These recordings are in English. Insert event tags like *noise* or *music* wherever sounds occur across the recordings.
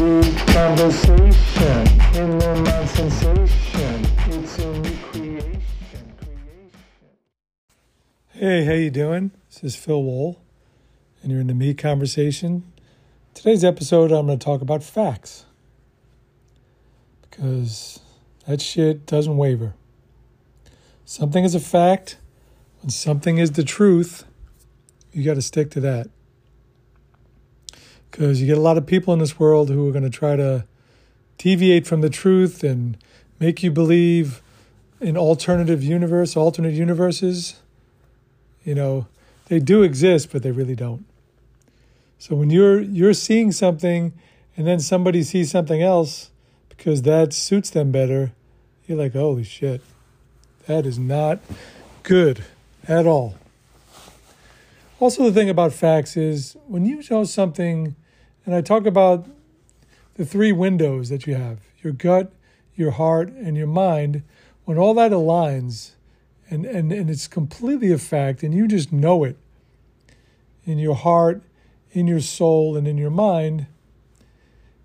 Hey, how you doing? This is Phil Wool, and you're in the Me Conversation. Today's episode, I'm going to talk about facts because that shit doesn't waver. Something is a fact. When something is the truth, you got to stick to that. Because you get a lot of people in this world who are going to try to deviate from the truth and make you believe in alternative universe, alternate universes. You know, they do exist, but they really don't. So when you're you're seeing something and then somebody sees something else because that suits them better, you're like, holy shit. That is not good at all. Also, the thing about facts is when you know something, and I talk about the three windows that you have your gut, your heart, and your mind, when all that aligns and, and, and it's completely a fact, and you just know it in your heart, in your soul, and in your mind,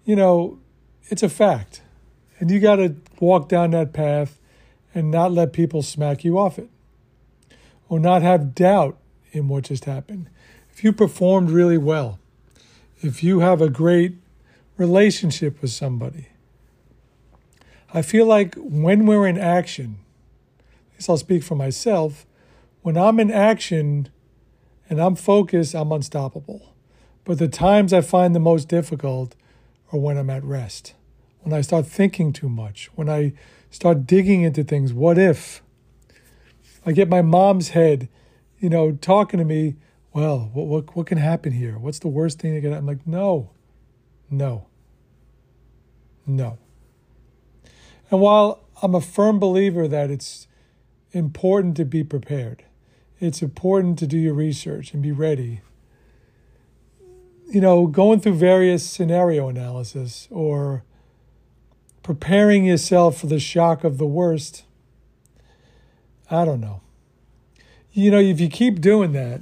you know, it's a fact. And you got to walk down that path and not let people smack you off it or not have doubt in what just happened. If you performed really well, if you have a great relationship with somebody, I feel like when we're in action, at least I'll speak for myself, when I'm in action and I'm focused, I'm unstoppable. But the times I find the most difficult are when I'm at rest, when I start thinking too much, when I start digging into things. What if? I get my mom's head, you know, talking to me. Well, what what what can happen here? What's the worst thing that can? Happen? I'm like, no, no, no. And while I'm a firm believer that it's important to be prepared, it's important to do your research and be ready. You know, going through various scenario analysis or preparing yourself for the shock of the worst I don't know. You know, if you keep doing that,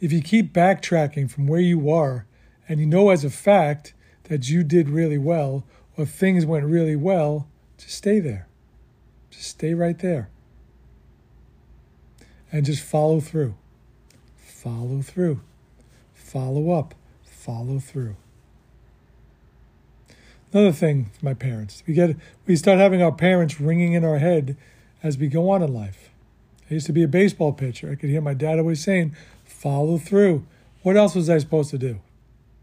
if you keep backtracking from where you are, and you know as a fact that you did really well or things went really well, just stay there. Just stay right there. And just follow through. Follow through. Follow up. Follow through. Another thing for my parents, we get we start having our parents ringing in our head as we go on in life. I used to be a baseball pitcher. I could hear my dad always saying, follow through. What else was I supposed to do?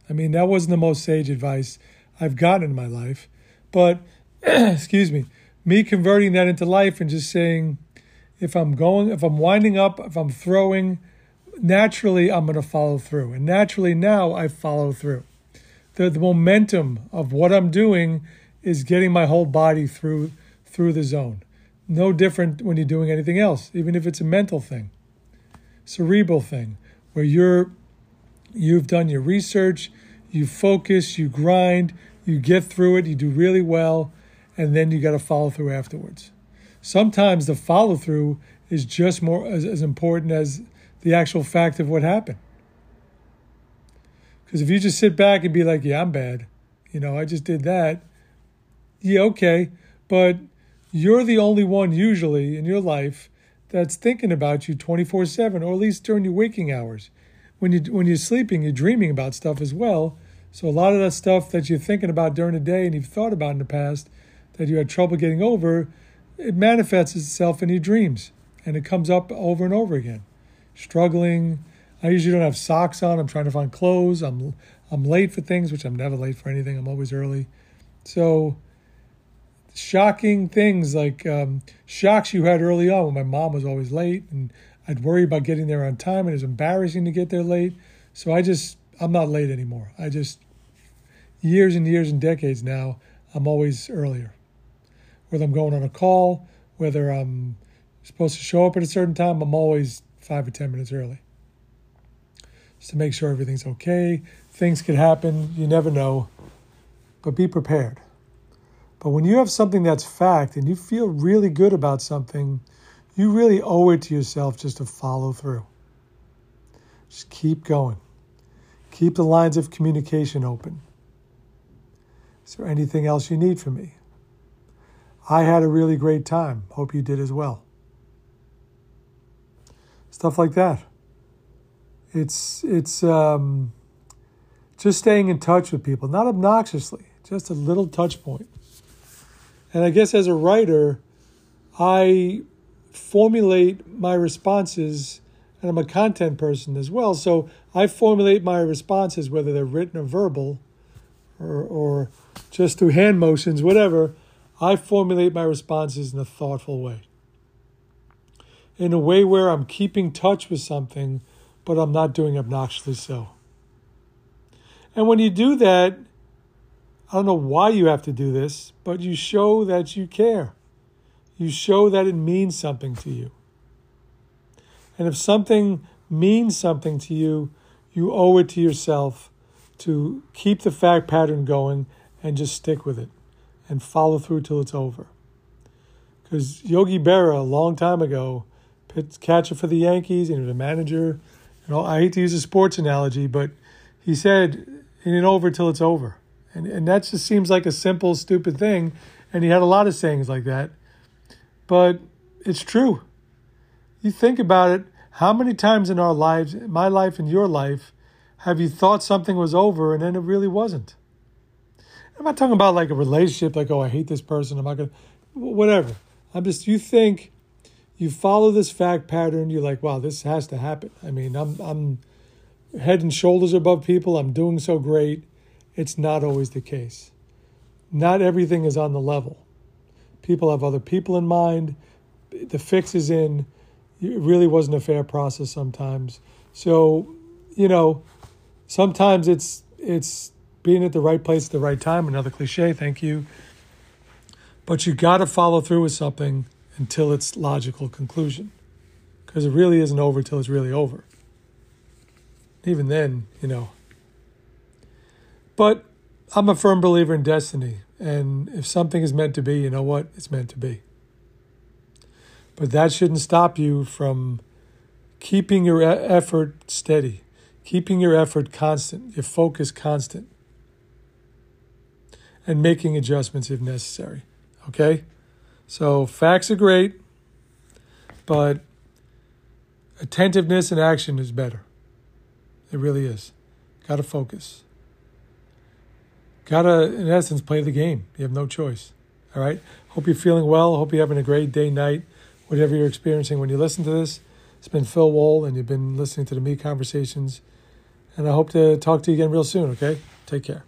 I mean, that wasn't the most sage advice I've gotten in my life. But, *clears throat* excuse me, me converting that into life and just saying, if I'm going, if I'm winding up, if I'm throwing, naturally I'm going to follow through. And naturally now I follow through. The, the momentum of what I'm doing is getting my whole body through through the zone no different when you're doing anything else, even if it's a mental thing, cerebral thing, where you're you've done your research, you focus, you grind, you get through it, you do really well, and then you got to follow through afterwards. Sometimes the follow through is just more as, as important as the actual fact of what happened. Because if you just sit back and be like, yeah, I'm bad, you know, I just did that, yeah, okay, but you're the only one usually in your life that's thinking about you 24 7, or at least during your waking hours. When, you, when you're sleeping, you're dreaming about stuff as well. So a lot of that stuff that you're thinking about during the day and you've thought about in the past that you had trouble getting over, it manifests itself in your dreams and it comes up over and over again. Struggling. I usually don't have socks on. I'm trying to find clothes. I'm I'm late for things, which I'm never late for anything. I'm always early. So shocking things like um, shocks you had early on when my mom was always late and I'd worry about getting there on time and it was embarrassing to get there late. So I just, I'm not late anymore. I just, years and years and decades now, I'm always earlier. Whether I'm going on a call, whether I'm supposed to show up at a certain time, I'm always five or 10 minutes early. Just to make sure everything's okay. Things could happen, you never know, but be prepared. But when you have something that's fact and you feel really good about something, you really owe it to yourself just to follow through. Just keep going. Keep the lines of communication open. Is there anything else you need from me? I had a really great time. Hope you did as well. Stuff like that. It's it's um, just staying in touch with people, not obnoxiously, just a little touch point. And I guess as a writer, I formulate my responses, and I'm a content person as well. So I formulate my responses, whether they're written or verbal, or, or just through hand motions, whatever. I formulate my responses in a thoughtful way. In a way where I'm keeping touch with something, but I'm not doing obnoxiously so. And when you do that, I don't know why you have to do this, but you show that you care. You show that it means something to you. And if something means something to you, you owe it to yourself to keep the fact pattern going and just stick with it and follow through till it's over. Because Yogi Berra, a long time ago, catcher for the Yankees and he was a manager. And all, I hate to use a sports analogy, but he said, in it over till it's over. And, and that just seems like a simple, stupid thing. And he had a lot of sayings like that but it's true. You think about it, how many times in our lives, my life and your life, have you thought something was over and then it really wasn't? I'm not talking about like a relationship, like, oh, I hate this person, I'm not going to, whatever. I'm just, you think, you follow this fact pattern, you're like, wow, this has to happen. I mean, I'm, I'm head and shoulders above people, I'm doing so great. It's not always the case. Not everything is on the level. People have other people in mind. The fix is in. It really wasn't a fair process sometimes. So, you know, sometimes it's it's being at the right place at the right time. Another cliche, thank you. But you got to follow through with something until its logical conclusion, because it really isn't over till it's really over. Even then, you know. But I'm a firm believer in destiny. And if something is meant to be, you know what? It's meant to be. But that shouldn't stop you from keeping your effort steady, keeping your effort constant, your focus constant, and making adjustments if necessary. Okay? So facts are great, but attentiveness and action is better. It really is. Got to focus gotta, in essence, play the game. You have no choice. All right. Hope you're feeling well. Hope you're having a great day, night, whatever you're experiencing when you listen to this. It's been Phil Wall, and you've been listening to the Me Conversations. And I hope to talk to you again real soon. Okay. Take care.